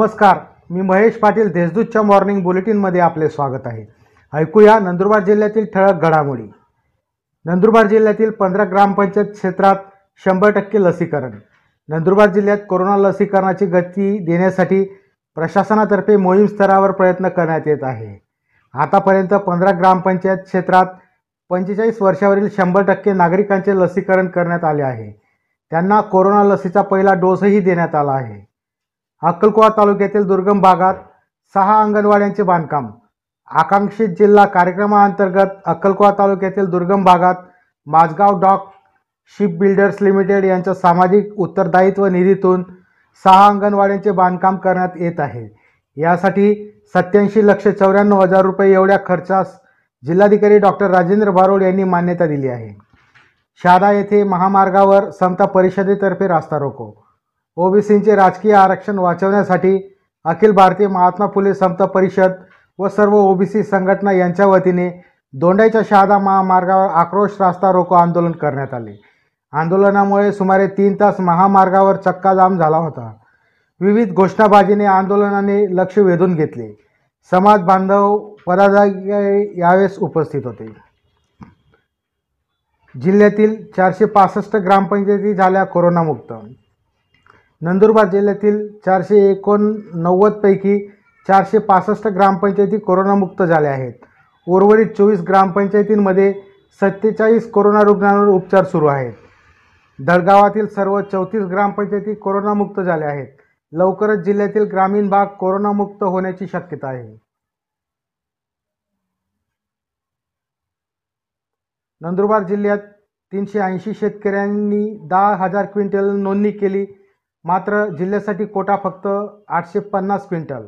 नमस्कार. मी महेश पाटील देशदूतच्या मॉर्निंग बुलेटिनमध्ये आपले स्वागत आहे. ऐकूया नंदुरबार जिल्ह्यातील ठळक घडामोडी. नंदुरबार जिल्ह्यातील पंधरा ग्रामपंचायत क्षेत्रात शंभर टक्के लसीकरण. नंदुरबार जिल्ह्यात कोरोना लसीकरणाची गती देण्यासाठी प्रशासनातर्फे मोहीम स्तरावर प्रयत्न करण्यात येत आहे. आतापर्यंत पंधरा ग्रामपंचायत क्षेत्रात पंचेचाळीस वर्षावरील शंभर टक्के नागरिकांचे लसीकरण करण्यात आले आहे. त्यांना कोरोना लसीचा पहिला डोसही देण्यात आला आहे. अक्कलकोवा तालुक्यातील दुर्गम भागात सहा अंगणवाड्यांचे बांधकाम. आकांक्षित जिल्हा कार्यक्रमाअंतर्गत अक्कलकोवा तालुक्यातील दुर्गम भागात Mazagon dock ship builders limited यांच्या सामाजिक उत्तरदायित्व निधीतून सहा अंगणवाड्यांचे बांधकाम करण्यात येत आहे. यासाठी सत्याऐंशी लक्ष चौऱ्याण्णव हजार रुपये एवढ्या खर्चास जिल्हाधिकारी डॉक्टर राजेंद्र बारोड यांनी मान्यता दिली आहे. शहादा येथे महामार्गावर समता परिषदेतर्फे रास्ता रोको. ओबीसींचे राजकीय आरक्षण वाचवण्यासाठी अखिल भारतीय महात्मा फुले समता परिषद व सर्व ओबीसी संघटना यांच्या वतीने दोंडाईच्या शहादा महामार्गावर आक्रोश रास्ता रोको आंदोलन करण्यात आले. आंदोलनामुळे सुमारे तीन तास महामार्गावर चक्काजाम झाला होता. विविध घोषणाबाजीने आंदोलनाने लक्ष वेधून घेतले. समाज बांधव पदाधिकारी यावेळेस उपस्थित होते. जिल्ह्यातील चारशे पासष्ट ग्रामपंचायती झाल्या कोरोनामुक्त. नंदुरबार जिल्ह्यातील चारशे एकोणनव्वदपैकी चारशे पासष्ट ग्रामपंचायती कोरोनामुक्त झाल्या आहेत. उर्वरित चोवीस ग्रामपंचायतींमध्ये सत्तेचाळीस कोरोना रुग्णांवर उपचार सुरू आहेत. दळगावातील सर्व चौतीस ग्रामपंचायती कोरोनामुक्त झाल्या आहेत. लवकरच जिल्ह्यातील ग्रामीण भाग कोरोनामुक्त होण्याची शक्यता आहे. नंदुरबार जिल्ह्यात तीनशे ऐंशी शेतकऱ्यांनी दहा हजार क्विंटल नोंदणी केली. मात्र जिल्ह्यासाठी कोटा फक्त आठशे पन्नास क्विंटल.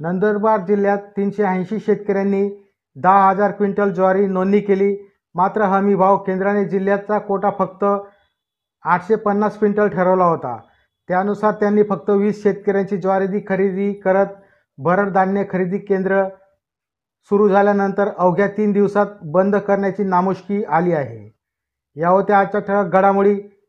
नंदुरबार जिल्ह्यात तीनशे ऐंशी शेतकऱ्यांनी दहा हजार क्विंटल ज्वारी नोंदणी केली. मात्र हमी भाव केंद्राने जिल्ह्याचा कोटा फक्त आठशे पन्नास क्विंटल ठरवला होता. त्यानुसार त्यांनी फक्त वीस शेतकऱ्यांची ज्वारी खरेदी करत भरड धान्य खरेदी केंद्र सुरू झाल्यानंतर अवघ्या तीन दिवसात बंद करण्याची नामुष्की आली आहे. या होत्या आजच्या ठळक घडामोडी